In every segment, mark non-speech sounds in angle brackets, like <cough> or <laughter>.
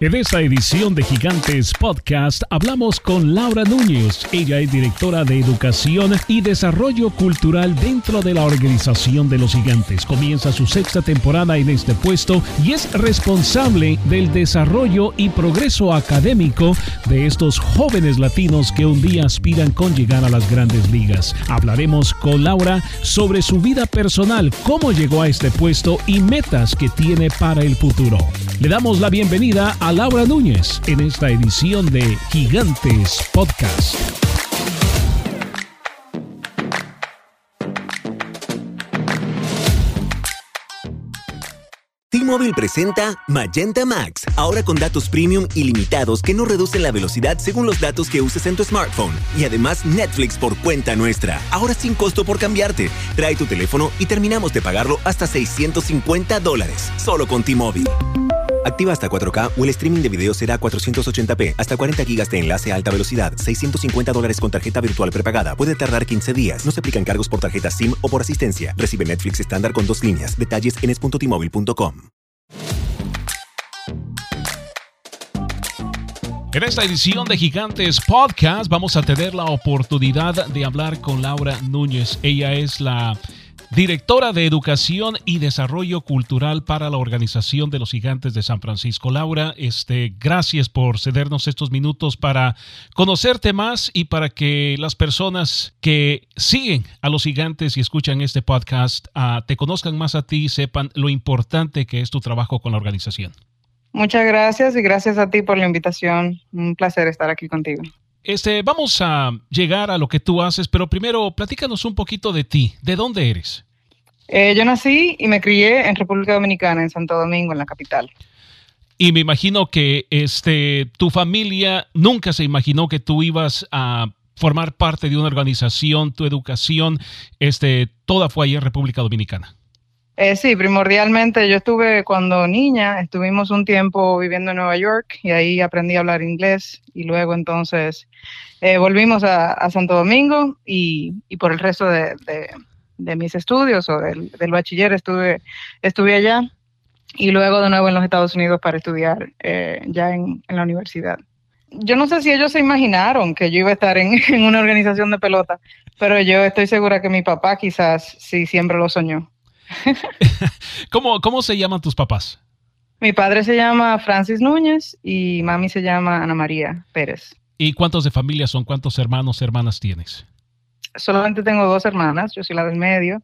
En esta edición de Gigantes Podcast hablamos con Laura Núñez. Ella es directora de Educación y Desarrollo Cultural dentro de la organización de los Gigantes. Comienza su sexta temporada en este puesto y es responsable del desarrollo y progreso académico de estos jóvenes latinos que un día aspiran con llegar a las grandes ligas. Hablaremos con Laura sobre su vida personal, cómo llegó a este puesto y metas que tiene para el futuro. Le damos la bienvenida a Laura Núñez en esta edición de Gigantes Podcast. T-Mobile presenta Magenta Max, ahora con datos premium ilimitados que no reducen la velocidad según los datos que uses en tu smartphone. Y además Netflix por cuenta nuestra, ahora sin costo por cambiarte. Trae tu teléfono y terminamos de pagarlo hasta 650 dólares, solo con T-Mobile. Activa hasta 4K o el streaming de video será 480p, hasta 40 GB de enlace a alta velocidad, 650 dólares con tarjeta virtual prepagada. Puede tardar 15 días. No se aplican cargos por tarjeta SIM o por asistencia. Recibe Netflix estándar con dos líneas. Detalles en es.tmobile.com. En esta edición de Gigantes Podcast vamos a tener la oportunidad de hablar con Laura Núñez. Ella es la directora de Educación y Desarrollo Cultural para la Organización de los Gigantes de San Francisco. Laura, este, gracias por cedernos estos minutos para conocerte más y para que las personas que siguen a los gigantes y escuchan este podcast uh, te conozcan más a ti y sepan lo importante que es tu trabajo con la organización. Muchas gracias y gracias a ti por la invitación. Un placer estar aquí contigo. Este, vamos a llegar a lo que tú haces, pero primero platícanos un poquito de ti. ¿De dónde eres? Eh, yo nací y me crié en República Dominicana, en Santo Domingo, en la capital. Y me imagino que este, tu familia nunca se imaginó que tú ibas a formar parte de una organización, tu educación, este, toda fue ahí en República Dominicana. Eh, sí, primordialmente yo estuve cuando niña, estuvimos un tiempo viviendo en Nueva York y ahí aprendí a hablar inglés y luego entonces eh, volvimos a, a, Santo Domingo y, y por el resto de, de, de, mis estudios o del, del bachiller estuve, estuve allá y luego de nuevo en los Estados Unidos para estudiar eh, ya en, en, la universidad. Yo no sé si ellos se imaginaron que yo iba a estar en, <laughs> en una organización de pelota, pero yo estoy segura que mi papá quizás sí siempre lo soñó. <laughs> ¿Cómo, ¿Cómo se llaman tus papás? Mi padre se llama Francis Núñez y mami se llama Ana María Pérez. ¿Y cuántos de familia son? ¿Cuántos hermanos, hermanas tienes? Solamente tengo dos hermanas, yo soy la del medio,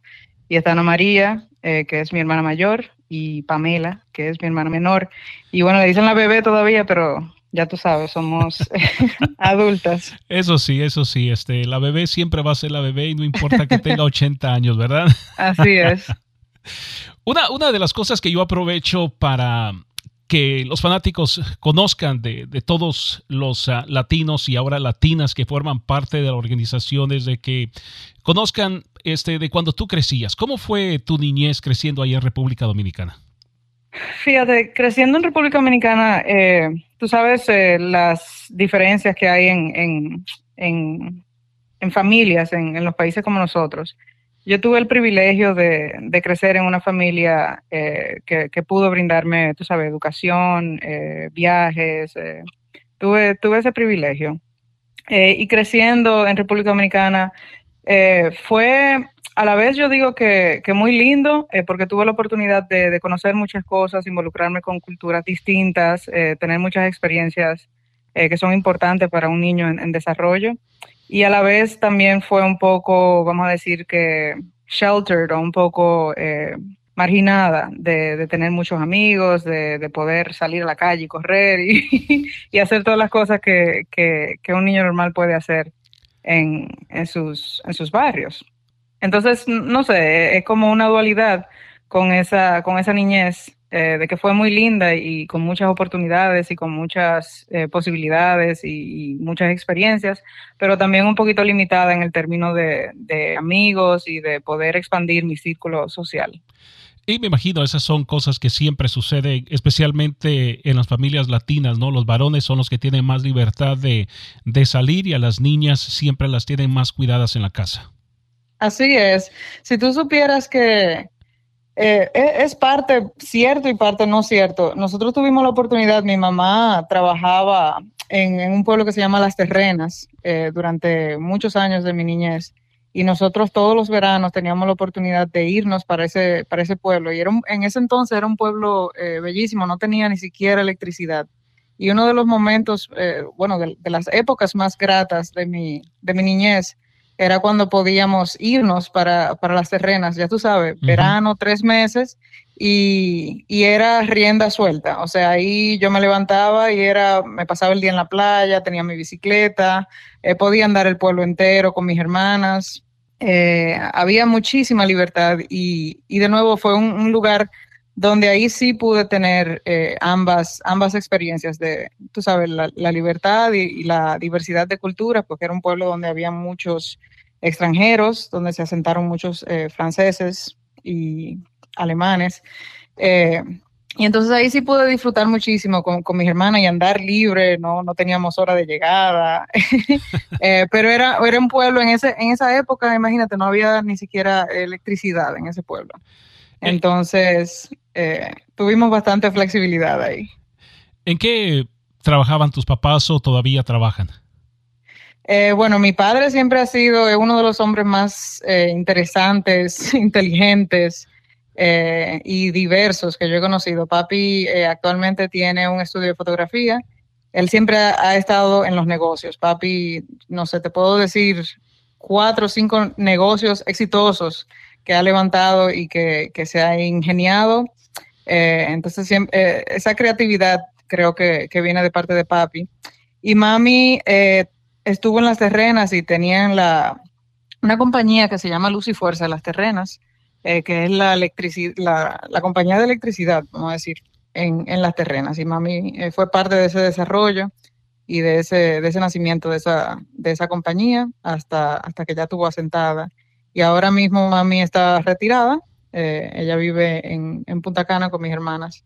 y está Ana María, eh, que es mi hermana mayor, y Pamela, que es mi hermana menor. Y bueno, le dicen la bebé todavía, pero ya tú sabes, somos <laughs> adultas. Eso sí, eso sí, este, la bebé siempre va a ser la bebé y no importa que tenga <laughs> 80 años, ¿verdad? Así es. <laughs> Una, una de las cosas que yo aprovecho para que los fanáticos conozcan de, todos los uh, latinos y ahora latinas que forman parte de la organización es de que conozcan este, de cuando tú crecías. ¿Cómo fue tu niñez creciendo ahí en República Dominicana? Fíjate, creciendo en República Dominicana, eh, tú sabes eh, las diferencias que hay en, en, en, en familias, en, los países como nosotros. Yo tuve el privilegio de, de crecer en una familia eh, que, que, pudo brindarme, tú sabes, educación, eh, viajes. Eh, tuve, tuve ese privilegio. Y creciendo en República Dominicana, fue a la vez yo digo que, que muy lindo, porque tuve la oportunidad de, de, conocer muchas cosas, involucrarme con culturas distintas, tener muchas experiencias que son importantes para un niño en, en desarrollo y a la vez también fue un poco, vamos a decir que sheltered o un poco eh, marginada de, de, tener muchos amigos, de, de, poder salir a la calle y correr y, <laughs> y hacer todas las cosas que, que, que, un niño normal puede hacer en, en, sus, en sus barrios. Entonces, no sé, es como una dualidad con esa, con esa niñez eh, de que fue muy linda y con muchas oportunidades y con muchas eh, posibilidades y, y, muchas experiencias, pero también un poquito limitada en el término de, de, amigos y de poder expandir mi círculo social. Y me imagino, esas son cosas que siempre suceden, especialmente en las familias latinas, ¿no? Los varones son los que tienen más libertad de, de salir y a las niñas siempre las tienen más cuidadas en la casa. Así es. Si tú supieras que eh, e, es parte cierto y parte no cierto. Nosotros tuvimos la oportunidad, mi mamá trabajaba en, un pueblo que se llama Las Terrenas eh, durante muchos años de mi niñez y nosotros todos los veranos teníamos la oportunidad de irnos para ese, para ese pueblo. Y era en ese entonces era un pueblo eh, bellísimo, no tenía ni siquiera electricidad. Y uno de los momentos, bueno, de, de, las épocas más gratas de mi, de mi niñez era cuando podíamos irnos para, las terrenas, ya tú sabes, verano, tres meses, y, era rienda suelta. O sea, ahí yo me levantaba y era, me pasaba el día en la playa, tenía mi bicicleta, eh, podía andar el pueblo entero con mis hermanas. Eh, había muchísima libertad y, de nuevo fue un, lugar donde ahí sí pude tener eh, ambas, ambas experiencias de, tú sabes, la, libertad y, la diversidad de culturas, porque era un pueblo donde había muchos extranjeros, donde se asentaron muchos eh, franceses y alemanes. Eh, y entonces ahí sí pude disfrutar muchísimo con, con, mis hermanas y andar libre, no, no teníamos hora de llegada, <laughs> pero era, era un pueblo en, ese, en esa época, imagínate, no había ni siquiera electricidad en ese pueblo. Entonces, eh, tuvimos bastante flexibilidad ahí. ¿En qué trabajaban tus papás o todavía trabajan? Eh, bueno, mi padre siempre ha sido eh, uno de los hombres más interesantes, <laughs> inteligentes y diversos que yo he conocido. Papi actualmente tiene un estudio de fotografía. Él siempre ha, estado en los negocios. Papi, no sé, te puedo decir cuatro o cinco negocios exitosos que ha levantado y que, que se ha ingeniado eh, entonces, eh, esa creatividad creo que, viene de parte de papi. Y mami eh, estuvo en las terrenas y tenían la, una compañía que se llama Luz y Fuerza, las terrenas, que es la, la, la, compañía de electricidad, vamos a decir, en, en las terrenas. Y mami fue parte de ese desarrollo y de ese, de ese nacimiento de esa, de esa compañía hasta, hasta que ya tuvo asentada. Y ahora mismo mami está retirada, eh, ella vive en, Punta Cana con mis hermanas.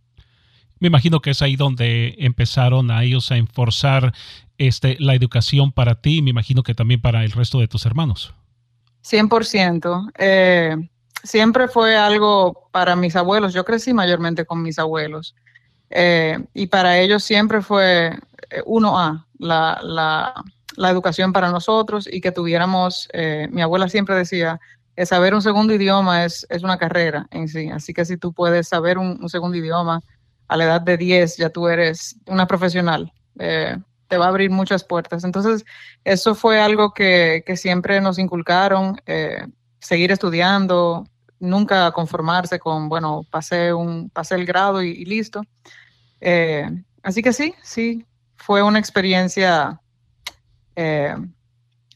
Me imagino que es ahí donde empezaron a ellos a enforzar este, la educación para ti, me imagino que también para el resto de tus hermanos. 100%. Eh, siempre fue algo para mis abuelos. Yo crecí mayormente con mis abuelos. Eh, y para ellos siempre fue uno a la, la, educación para nosotros y que tuviéramos, mi abuela siempre decía, saber un segundo idioma es, es, una carrera en sí. Así que si tú puedes saber un, segundo idioma a la edad de 10, ya tú eres una profesional. Eh, te va a abrir muchas puertas. Entonces, eso fue algo que, que siempre nos inculcaron, eh, seguir estudiando, nunca conformarse con, bueno, pasé, un, pasé el grado y, listo. Eh, así que sí, sí, fue una experiencia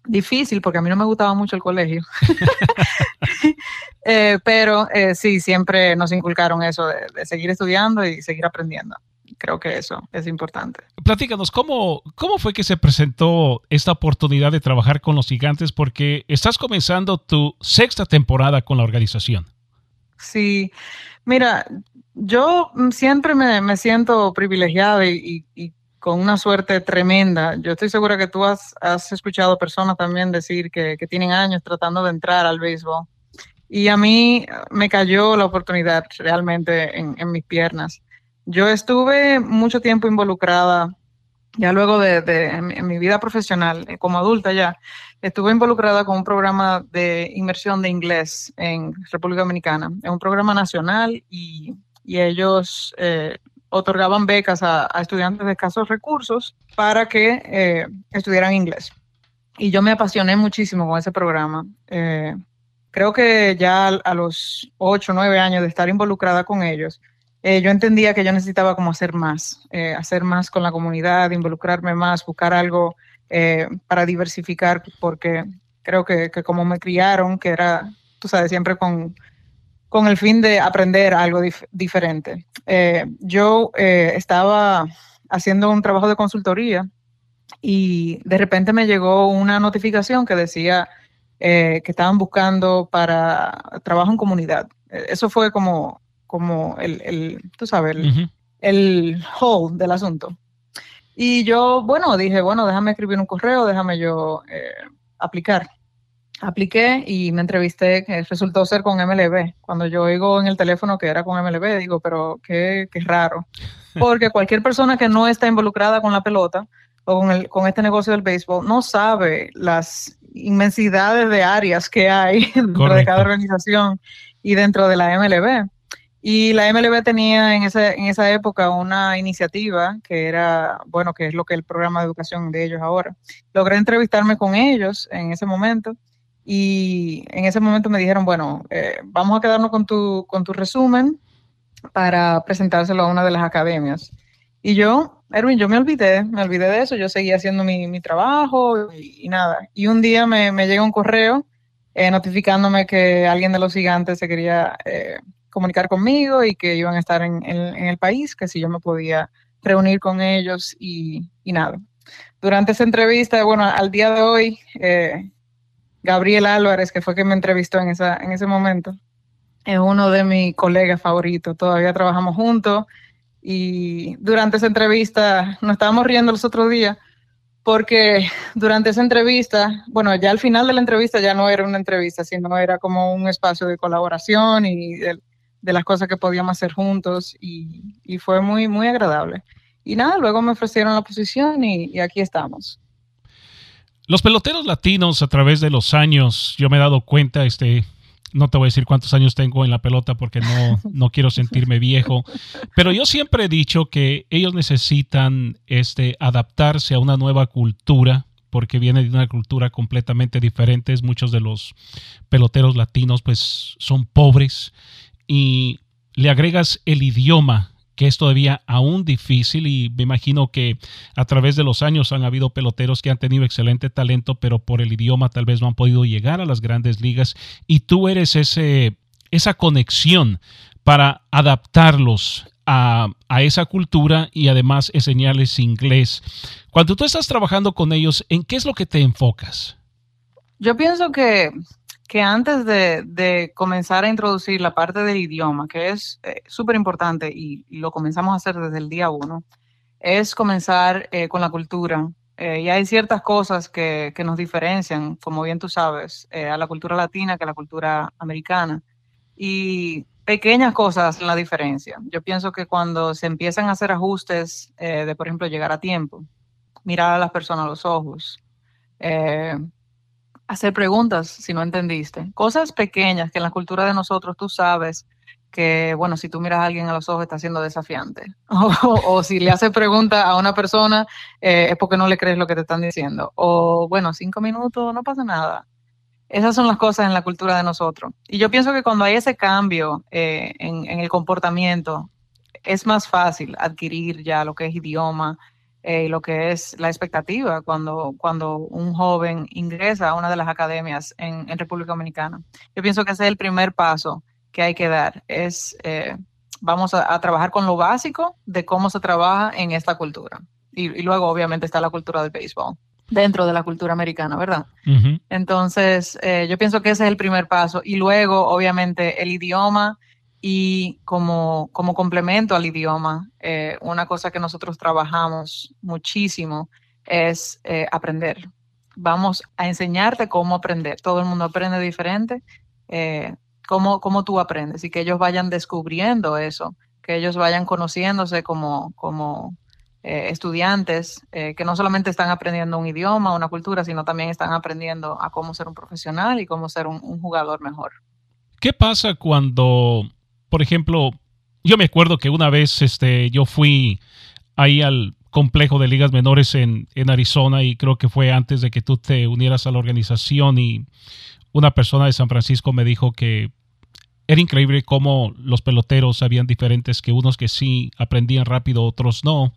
difícil porque a mí no me gustaba mucho el colegio. <laughs> Eh, pero eh, sí, siempre nos inculcaron eso de, seguir estudiando y seguir aprendiendo. Creo que eso es importante. Platícanos, ¿cómo, ¿cómo fue que se presentó esta oportunidad de trabajar con los gigantes? Porque estás comenzando tu sexta temporada con la organización. Sí, mira, yo siempre me, siento privilegiada y, y con una suerte tremenda. Yo estoy segura que tú has, escuchado personas también decir que, tienen años tratando de entrar al béisbol. Y a mí me cayó la oportunidad realmente en, mis piernas. Yo estuve mucho tiempo involucrada, ya luego de, en, mi vida profesional, eh, como adulta ya, estuve involucrada con un programa de inmersión de inglés en República Dominicana. Es un programa nacional y, ellos eh, otorgaban becas a, estudiantes de escasos recursos para que eh, estudiaran inglés. Y yo me apasioné muchísimo con ese programa. Eh, creo que ya a los 8 o 9 años de estar involucrada con ellos, eh, yo entendía que yo necesitaba como hacer más, hacer más con la comunidad, involucrarme más, buscar algo para diversificar, porque creo que, que como me criaron, que era, tú sabes, siempre con con el fin de aprender algo diferente. Eh, yo eh, estaba haciendo un trabajo de consultoría y de repente me llegó una notificación que decía eh, que estaban buscando para trabajo en comunidad. Eso fue como como el, el tú sabes, el, el whole del asunto. Y yo, bueno, dije, bueno, déjame escribir un correo, déjame yo aplicar. Apliqué y me entrevisté, que resultó ser con MLB. Cuando yo oigo en el teléfono que era con MLB, digo, pero qué, qué raro. <laughs> Porque cualquier persona que no está involucrada con la pelota o con, el, con este negocio del béisbol no sabe las inmensidades de áreas que hay <laughs> dentro de cada organización y dentro de la MLB. Y la MLB tenía en esa, en esa época una iniciativa que era, bueno, que es lo que es el programa de educación de ellos ahora. Logré entrevistarme con ellos en ese momento y en ese momento me dijeron, bueno, eh, vamos a quedarnos con tu, con tu resumen para presentárselo a una de las academias. Y yo, Erwin, yo me olvidé, me olvidé de eso, yo seguía haciendo mi, mi trabajo y, nada. Y un día me, me llega un correo eh, notificándome que alguien de los gigantes se quería eh, comunicar conmigo y que iban a estar en, el país, que si yo me podía reunir con ellos y, nada. Durante esa entrevista, bueno, al día de hoy, Gabriel Álvarez, que fue quien me entrevistó en, ese momento, es uno de mis colegas favoritos. Todavía trabajamos juntos y durante esa entrevista nos estábamos riendo los otros días porque durante esa entrevista, bueno, ya al final de la entrevista ya no era una entrevista, sino era como un espacio de colaboración y de, las cosas que podíamos hacer juntos y, fue muy, muy agradable. Y nada, luego me ofrecieron la posición y, aquí estamos. Los peloteros latinos a través de los años, yo me he dado cuenta, este, no te voy a decir cuántos años tengo en la pelota porque no, no quiero sentirme viejo, pero yo siempre he dicho que ellos necesitan este, adaptarse a una nueva cultura porque viene de una cultura completamente diferente. Muchos de los peloteros latinos pues son pobres y le agregas el idioma, que es todavía aún difícil y me imagino que a través de los años han habido peloteros que han tenido excelente talento, pero por el idioma tal vez no han podido llegar a las grandes ligas y tú eres ese, esa conexión para adaptarlos a, a, esa cultura y además enseñarles inglés. Cuando tú estás trabajando con ellos, ¿en qué es lo que te enfocas? Yo pienso que que antes de, comenzar a introducir la parte del idioma, que es eh, súper importante y, lo comenzamos a hacer desde el día uno, es comenzar eh, con la cultura. Eh, y hay ciertas cosas que, nos diferencian, como bien tú sabes, a la cultura latina que a la cultura americana. Y pequeñas cosas la diferencia. Yo pienso que cuando se empiezan a hacer ajustes de, por ejemplo, llegar a tiempo, mirar a las personas a los ojos, hacer preguntas si no entendiste. Cosas pequeñas que en la cultura de nosotros tú sabes que, bueno, si tú miras a alguien a los ojos está siendo desafiante. <laughs> O, si le haces preguntas a una persona eh, es porque no le crees lo que te están diciendo. O, bueno, cinco minutos, no pasa nada. Esas son las cosas en la cultura de nosotros. Y yo pienso que cuando hay ese cambio eh, en, en el comportamiento, es más fácil adquirir ya lo que es idioma, eh, lo que es la expectativa cuando, cuando un joven ingresa a una de las academias en, República Dominicana. Yo pienso que ese es el primer paso que hay que dar, es eh, vamos a, trabajar con lo básico de cómo se trabaja en esta cultura. Y, luego obviamente está la cultura del béisbol dentro de la cultura americana, ¿verdad? Entonces, eh, yo pienso que ese es el primer paso. Y luego, obviamente, el idioma y como, como complemento al idioma, eh, una cosa que nosotros trabajamos muchísimo es eh, aprender. Vamos a enseñarte cómo aprender. Todo el mundo aprende diferente. Eh, cómo, cómo, tú aprendes y que ellos vayan descubriendo eso, que ellos vayan conociéndose como, como estudiantes, que no solamente están aprendiendo un idioma, una cultura, sino también están aprendiendo a cómo ser un profesional y cómo ser un, un jugador mejor. ¿Qué pasa cuando por ejemplo, yo me acuerdo que una vez este, yo fui ahí al complejo de ligas menores en, en, Arizona y creo que fue antes de que tú te unieras a la organización y una persona de San Francisco me dijo que era increíble cómo los peloteros habían diferentes, que unos que sí aprendían rápido, otros no.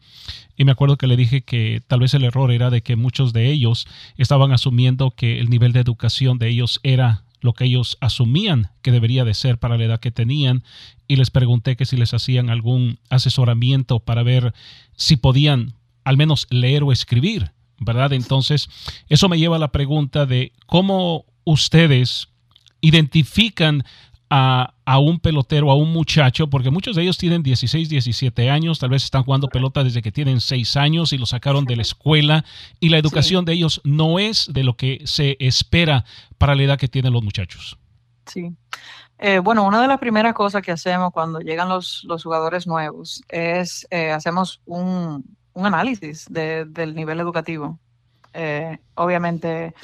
Y me acuerdo que le dije que tal vez el error era de que muchos de ellos estaban asumiendo que el nivel de educación de ellos era lo que ellos asumían que debería de ser para la edad que tenían y les pregunté que si les hacían algún asesoramiento para ver si podían al menos leer o escribir, ¿verdad? Entonces, eso me lleva a la pregunta de cómo ustedes identifican a, a, un pelotero, a un muchacho, porque muchos de ellos tienen 16, 17 años, tal vez están jugando pelota desde que tienen 6 años y lo sacaron de la escuela y la educación de ellos no es de lo que se espera para la edad que tienen los muchachos. Sí. Eh, bueno, una de las primeras cosas que hacemos cuando llegan los, los jugadores nuevos es eh, hacemos un, un análisis de, del nivel educativo. Eh, obviamente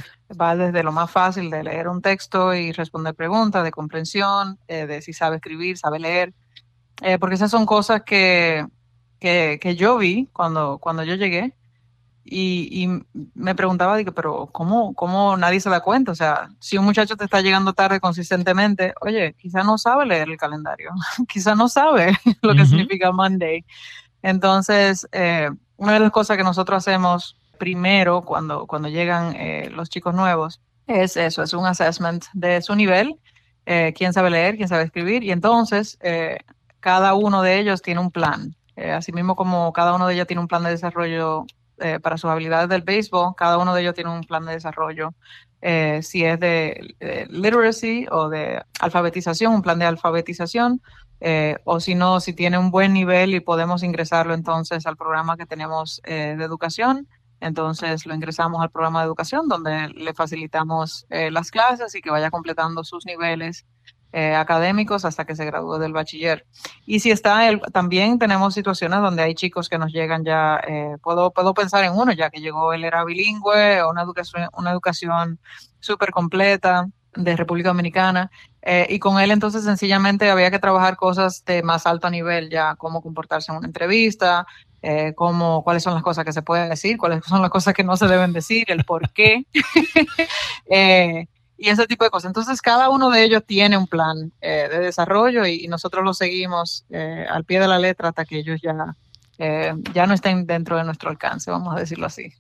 va desde lo más fácil de leer un texto y responder preguntas de comprensión, eh, de si sabe escribir, sabe leer, eh, porque esas son cosas que, que, que, yo vi cuando, cuando yo llegué y, y me preguntaba, digo, pero ¿cómo, ¿cómo nadie se da cuenta? O sea, si un muchacho te está llegando tarde consistentemente, oye, quizá no sabe leer el calendario, <laughs> quizá no sabe lo que uh -huh. significa Monday. Entonces, eh, una de las cosas que nosotros hacemos primero cuando, cuando llegan eh, los chicos nuevos es eso, es un assessment de su nivel, eh, quién sabe leer, quién sabe escribir, y entonces eh, cada uno de ellos tiene un plan. Asimismo como cada uno de ellos tiene un plan de desarrollo para sus habilidades del béisbol, cada uno de ellos tiene un plan de desarrollo. si es de, literacy o de alfabetización, un plan de alfabetización, o si no, si tiene un buen nivel y podemos ingresarlo entonces al programa que tenemos de educación, entonces lo ingresamos al programa de educación donde le facilitamos eh, las clases y que vaya completando sus niveles eh, académicos hasta que se gradúe del bachiller. Y si está, el, también tenemos situaciones donde hay chicos que nos llegan ya, eh, puedo, puedo pensar en uno ya que llegó, él era bilingüe, una educación, una educación súper completa de República Dominicana, eh, y con él entonces sencillamente había que trabajar cosas de más alto nivel, ya cómo comportarse en una entrevista, eh, cómo, cuáles son las cosas que se pueden decir, cuáles son las cosas que no se deben decir, el por qué, <laughs> eh, y ese tipo de cosas. Entonces, cada uno de ellos tiene un plan eh, de desarrollo y, y, nosotros lo seguimos eh, al pie de la letra hasta que ellos ya, ya no estén dentro de nuestro alcance, vamos a decirlo así.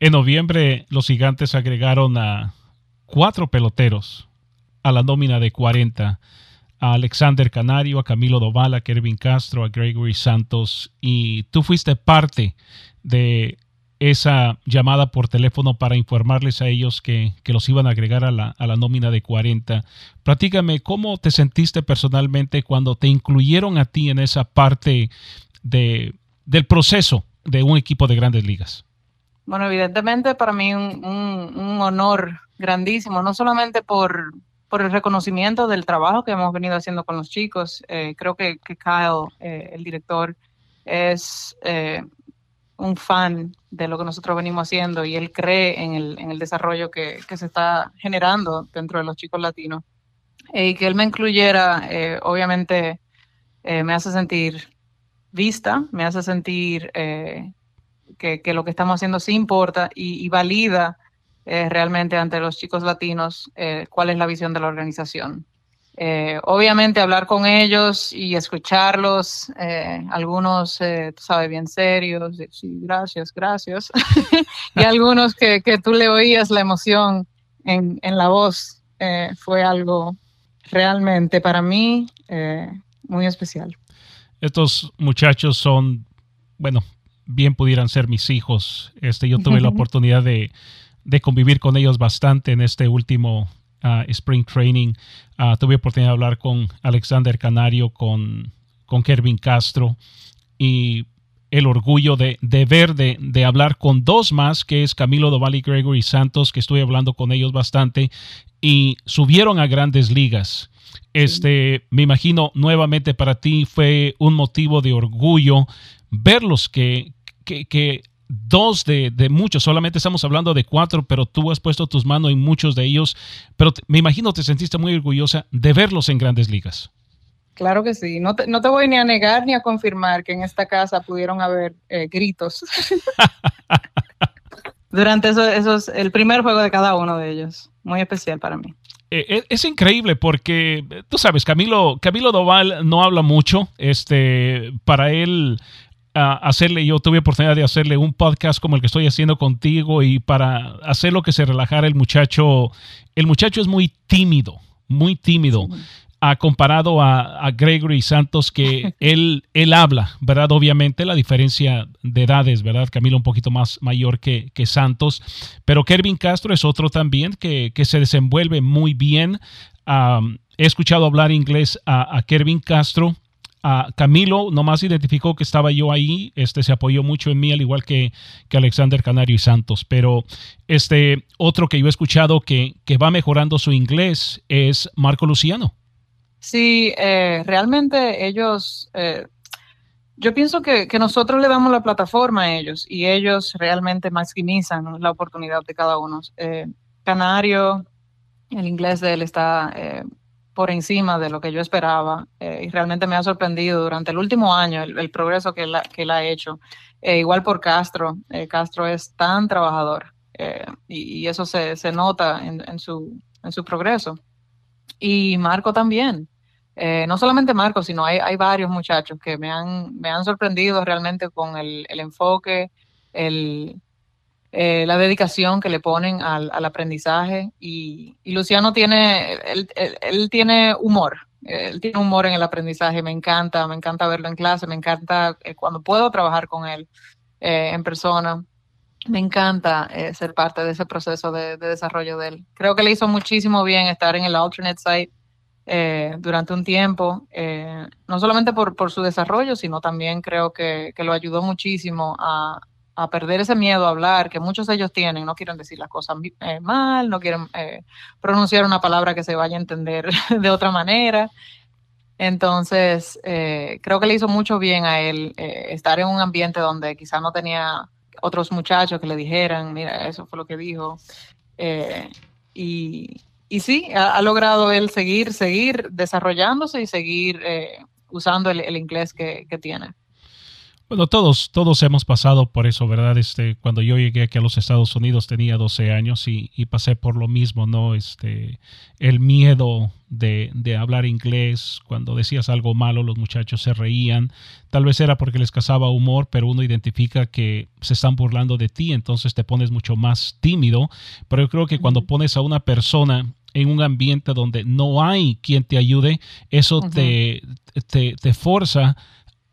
En noviembre, los gigantes agregaron a cuatro peloteros a la nómina de 40 Alexander Canario, a Camilo Doval, a Kervin Castro, a Gregory Santos, y tú fuiste parte de esa llamada por teléfono para informarles a ellos que, que los iban a agregar a la, a la, nómina de 40. Platícame, ¿cómo te sentiste personalmente cuando te incluyeron a ti en esa parte de, del proceso de un equipo de grandes ligas? Bueno, evidentemente para mí un, un honor grandísimo, no solamente por, por el reconocimiento del trabajo que hemos venido haciendo con los chicos. Eh, creo que, que Kyle, eh, el director, es eh, un fan de lo que nosotros venimos haciendo y él cree en el, en el desarrollo que, que, se está generando dentro de los chicos latinos. y que él me incluyera, obviamente, me hace sentir vista, me hace sentir que, que, lo que estamos haciendo sí importa y, y valida eh, realmente ante los chicos latinos eh, cuál es la visión de la organización. Eh, obviamente hablar con ellos y escucharlos, eh, algunos, tú sabes, bien serios, sí, gracias, gracias, <laughs> y algunos que, que, tú le oías la emoción en, en la voz, fue algo realmente para mí muy especial. Estos muchachos son, bueno, bien pudieran ser mis hijos. Este, yo tuve la <laughs> oportunidad de de convivir con ellos bastante en este último uh, Spring Training. Uh, tuve oportunidad de hablar con Alexander Canario, con, con Kervin Castro y el orgullo de, de ver, de, hablar con dos más, que es Camilo Doval y Gregory Santos, que estoy hablando con ellos bastante, y subieron a grandes ligas. Este, me imagino, nuevamente para ti fue un motivo de orgullo verlos que, que dos de, de, muchos, solamente estamos hablando de cuatro, pero tú has puesto tus manos en muchos de ellos, pero te, me imagino te sentiste muy orgullosa de verlos en grandes ligas. Claro que sí, no te, no te voy ni a negar ni a confirmar que en esta casa pudieron haber eh, gritos <laughs> durante esos, esos, el primer juego de cada uno de ellos, muy especial para mí. Eh, es increíble porque tú sabes, Camilo, Camilo Doval no habla mucho. Este, para él, hacerle, yo tuve oportunidad de hacerle un podcast como el que estoy haciendo contigo y para hacerlo que se relajara el muchacho, el muchacho es muy tímido, muy tímido. Sí. Uh, comparado a, a, Gregory Santos, que <laughs> él, él habla, ¿verdad? Obviamente la diferencia de edades, ¿verdad? Camilo un poquito más mayor que, que Santos, pero Kervin Castro es otro también que, que se desenvuelve muy bien he escuchado hablar inglés a, a Kervin Castro Camilo nomás identificó que estaba yo ahí, este se apoyó mucho en mí, al igual que, que Alexander Canario y Santos. Pero este otro que yo he escuchado que, que va mejorando su inglés es Marco Luciano. Sí, eh, realmente ellos, eh, yo pienso que, que, nosotros le damos la plataforma a ellos y ellos realmente maximizan la oportunidad de cada uno. Eh, Canario, el inglés de él está por encima de lo que yo esperaba eh, y realmente me ha sorprendido durante el último año el, progreso que él, que ha hecho. Eh, igual por Castro, eh, Castro es tan trabajador y, eso se, se nota en, en, su, en su progreso. Y Marco también. no solamente Marco, sino hay, hay varios muchachos que me han, me han sorprendido realmente con el, el enfoque, el, eh, la dedicación que le ponen al, aprendizaje y, Luciano tiene, él, tiene humor, él tiene humor en el aprendizaje, me encanta, me encanta verlo en clase, me encanta eh, cuando puedo trabajar con él eh, en persona, me encanta ser parte de ese proceso de, desarrollo de él. Creo que le hizo muchísimo bien estar en el alternate site durante un tiempo, no solamente por, por, su desarrollo, sino también creo que, que lo ayudó muchísimo a, a perder ese miedo a hablar que muchos de ellos tienen, no quieren decir las cosas eh, mal, no quieren eh, pronunciar una palabra que se vaya a entender <laughs> de otra manera. Entonces, eh, creo que le hizo mucho bien a él estar en un ambiente donde quizás no tenía otros muchachos que le dijeran, mira, eso fue lo que dijo. y, y sí, ha, logrado él seguir, seguir desarrollándose y seguir usando el, inglés que tiene. Bueno, todos, todos hemos pasado por eso, ¿verdad? Este, cuando yo llegué aquí a los Estados Unidos tenía 12 años y, pasé por lo mismo, ¿no? Este, el miedo de, de, hablar inglés, cuando decías algo malo los muchachos se reían, tal vez era porque les casaba humor, pero uno identifica que se están burlando de ti, entonces te pones mucho más tímido, pero yo creo que cuando pones a una persona en un ambiente donde no hay quien te ayude, eso te, te, te forza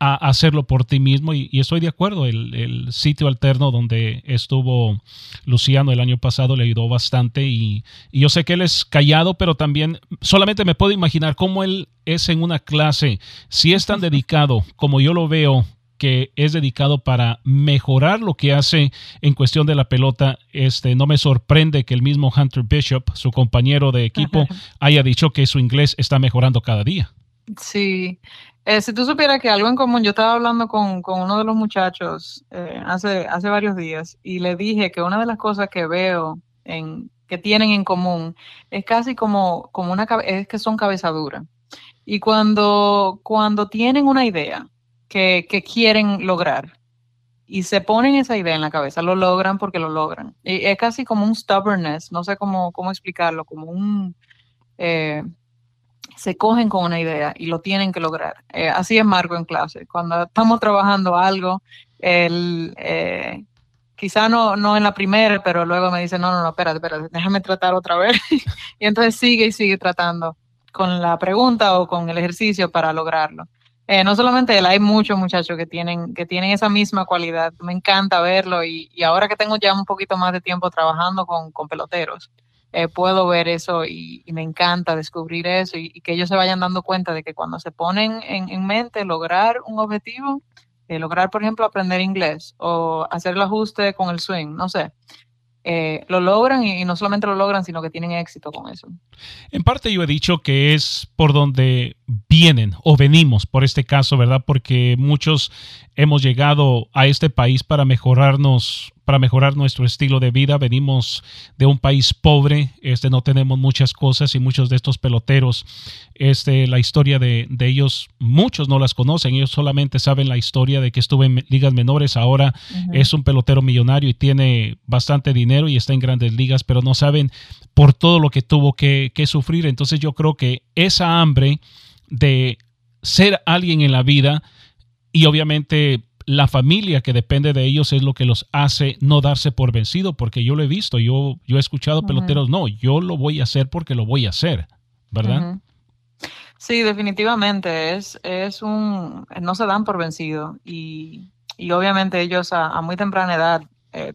a hacerlo por ti mismo y, estoy de acuerdo, el, sitio alterno donde estuvo Luciano el año pasado le ayudó bastante y, yo sé que él es callado, pero también solamente me puedo imaginar cómo él es en una clase, si es tan dedicado como yo lo veo que es dedicado para mejorar lo que hace en cuestión de la pelota. Este, no me sorprende que el mismo Hunter Bishop, su compañero de equipo, haya dicho que su inglés está mejorando cada día. Sí, eh, si tú supieras que algo en común, yo estaba hablando con, uno de los muchachos eh, hace, hace varios días y le dije que una de las cosas que veo en, que tienen en común es casi como, como una es que son cabezaduras. Y cuando, cuando tienen una idea que, que quieren lograr y se ponen esa idea en la cabeza, lo logran porque lo logran. Y es casi como un stubbornness, no sé cómo, cómo explicarlo, como un... Eh, se cogen con una idea y lo tienen que lograr. Eh, así es Marco en clase. Cuando estamos trabajando algo, él eh, quizá no, no en la primera, pero luego me dice, no, no, no, espérate, espérate, déjame tratar otra vez. <laughs> y entonces sigue y sigue tratando con la pregunta o con el ejercicio para lograrlo. Eh, no solamente él, hay muchos muchachos que tienen, que tienen esa misma cualidad. Me encanta verlo y, y ahora que tengo ya un poquito más de tiempo trabajando con, con peloteros, eh, puedo ver eso y, me encanta descubrir eso y, que ellos se vayan dando cuenta de que cuando se ponen en, mente lograr un objetivo, eh, lograr, por ejemplo, aprender inglés o hacer el ajuste con el swing, no sé, eh, lo logran y, no solamente lo logran, sino que tienen éxito con eso. En parte yo he dicho que es por donde vienen o venimos, por este caso, ¿verdad? Porque muchos hemos llegado a este país para mejorarnos para mejorar nuestro estilo de vida. Venimos de un país pobre, este, no tenemos muchas cosas y muchos de estos peloteros, este, la historia de, ellos, muchos no las conocen, ellos solamente saben la historia de que estuve en ligas menores, ahora es un pelotero millonario y tiene bastante dinero y está en grandes ligas, pero no saben por todo lo que tuvo que, que sufrir. Entonces yo creo que esa hambre de ser alguien en la vida y obviamente la familia que depende de ellos es lo que los hace no darse por vencido, porque yo lo he visto, yo, yo he escuchado peloteros, no, yo lo voy a hacer porque lo voy a hacer, ¿verdad? Sí, definitivamente, es, es un, no se dan por vencido y, obviamente ellos a, muy temprana edad eh,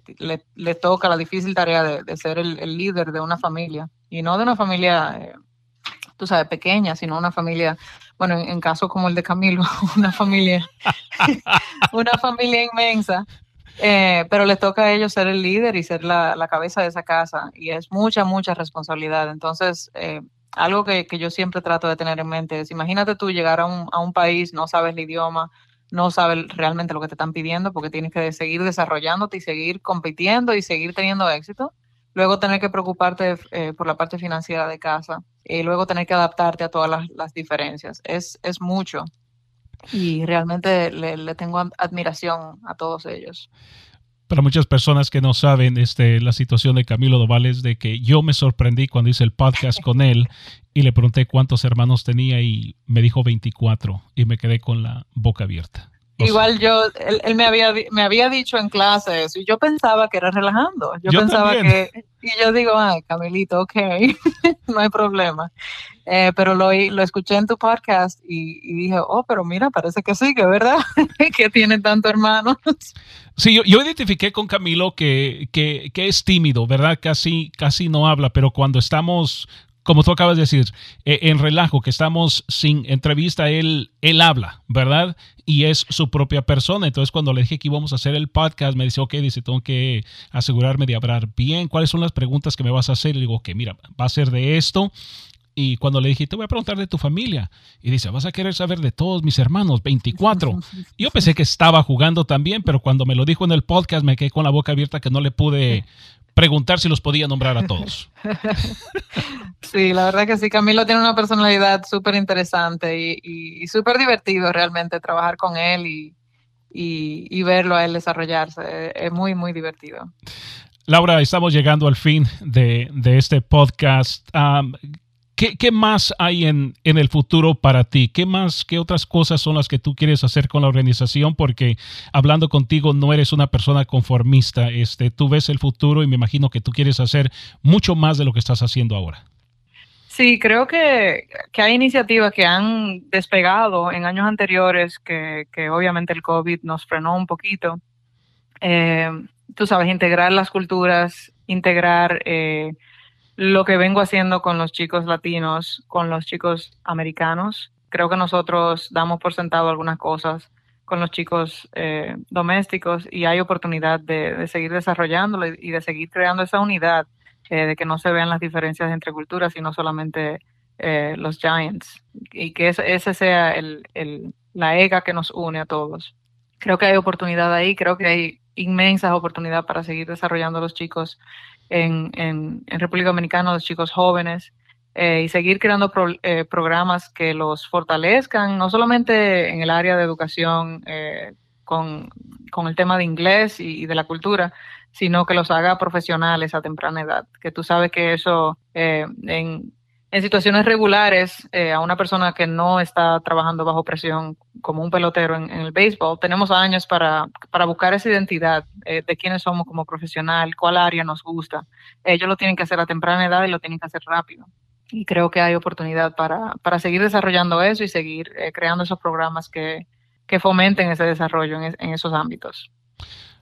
le, toca la difícil tarea de, ser el, líder de una familia y no de una familia... Eh, tú sabes, pequeña, sino una familia, bueno, en, caso como el de Camilo, <laughs> una familia, <laughs> una familia inmensa. Eh, pero les toca a ellos ser el líder y ser la, la, cabeza de esa casa y es mucha, mucha responsabilidad. Entonces, eh, algo que, que, yo siempre trato de tener en mente es, imagínate tú llegar a un, a un país, no sabes el idioma, no sabes realmente lo que te están pidiendo porque tienes que seguir desarrollándote y seguir compitiendo y seguir teniendo éxito. Luego tener que preocuparte eh, por la parte financiera de casa y luego tener que adaptarte a todas las, las diferencias. Es, es mucho y realmente le, le, tengo admiración a todos ellos. Para muchas personas que no saben este, la situación de Camilo Dovales, de que yo me sorprendí cuando hice el podcast con él y le pregunté cuántos hermanos tenía y me dijo 24 y me quedé con la boca abierta. Igual yo, él, me, había, me había dicho en clase eso y yo pensaba que era relajando. Yo, pensaba que, y yo digo, ay, Camilito, ok, <laughs> no hay problema. Eh, pero lo, lo escuché en tu podcast y, dije, oh, pero mira, parece que sí, que es verdad, <laughs> que tiene tantos hermanos. <laughs> Sí, yo, yo, identifiqué con Camilo que, que, que, es tímido, ¿verdad? Casi, casi no habla, pero cuando estamos como tú acabas de decir, eh, en relajo, que estamos sin entrevista, él, él habla, ¿verdad? Y es su propia persona. Entonces, cuando le dije que íbamos a hacer el podcast, me dice, ok, dice, tengo que asegurarme de hablar bien. ¿Cuáles son las preguntas que me vas a hacer? Y digo, que mira, va a ser de esto. Y cuando le dije, te voy a preguntar de tu familia. Y dice, vas a querer saber de todos mis hermanos, 24. <laughs> yo pensé que estaba jugando también, pero cuando me lo dijo en el podcast me quedé con la boca abierta que no le pude preguntar si los podía nombrar a todos. <laughs> Sí, la verdad que sí, Camilo tiene una personalidad súper interesante y, súper divertido realmente trabajar con él y, verlo a él desarrollarse. Es muy, muy divertido. Laura, estamos llegando al fin de, este podcast. ¿Qué, más hay en, el futuro para ti? ¿Qué más, qué otras cosas son las que tú quieres hacer con la organización? Porque hablando contigo no eres una persona conformista. Este, tú ves el futuro y me imagino que tú quieres hacer mucho más de lo que estás haciendo ahora. Sí, creo que, que hay iniciativas que han despegado en años anteriores, que, que obviamente el COVID nos frenó un poquito. Eh, tú sabes, integrar las culturas, integrar... Eh, lo que vengo haciendo con los chicos latinos, con los chicos americanos. Creo que nosotros damos por sentado algunas cosas con los chicos eh, domésticos y hay oportunidad de, seguir desarrollándolo y de seguir creando esa unidad, eh, de que no se vean las diferencias entre culturas, sino solamente eh, los giants y que ese, sea la EGA que nos une a todos. Creo que hay oportunidad ahí, creo que hay inmensas oportunidades para seguir desarrollando a los chicos en, en, República Dominicana, los chicos jóvenes, eh, y seguir creando eh, programas que los fortalezcan, no solamente en el área de educación eh, con, con, el tema de inglés y, de la cultura, sino que los haga profesionales a temprana edad, que tú sabes que eso en, en situaciones regulares, eh, a una persona que no está trabajando bajo presión como un pelotero en, el béisbol, tenemos años para, para buscar esa identidad eh, de quiénes somos como profesional, cuál área nos gusta. Ellos lo tienen que hacer a temprana edad y lo tienen que hacer rápido. Y creo que hay oportunidad para, para seguir desarrollando eso y seguir eh, creando esos programas que, que, fomenten ese desarrollo en, esos ámbitos.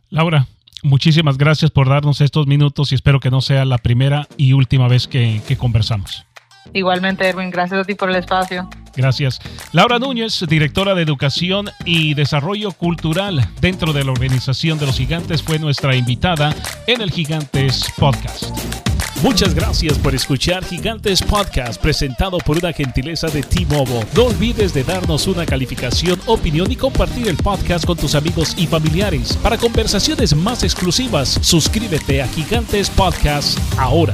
Laura, muchísimas gracias por darnos estos minutos y espero que no sea la primera y última vez que conversamos. Igualmente, Erwin, gracias a ti por el espacio. Gracias. Laura Núñez, directora de Educación y Desarrollo Cultural dentro de la Organización de los Gigantes, fue nuestra invitada en el Gigantes Podcast. Muchas gracias por escuchar Gigantes Podcast presentado por una gentileza de T-Mobile. No olvides de darnos una calificación, opinión y compartir el podcast con tus amigos y familiares. Para conversaciones más exclusivas, suscríbete a Gigantes Podcast ahora.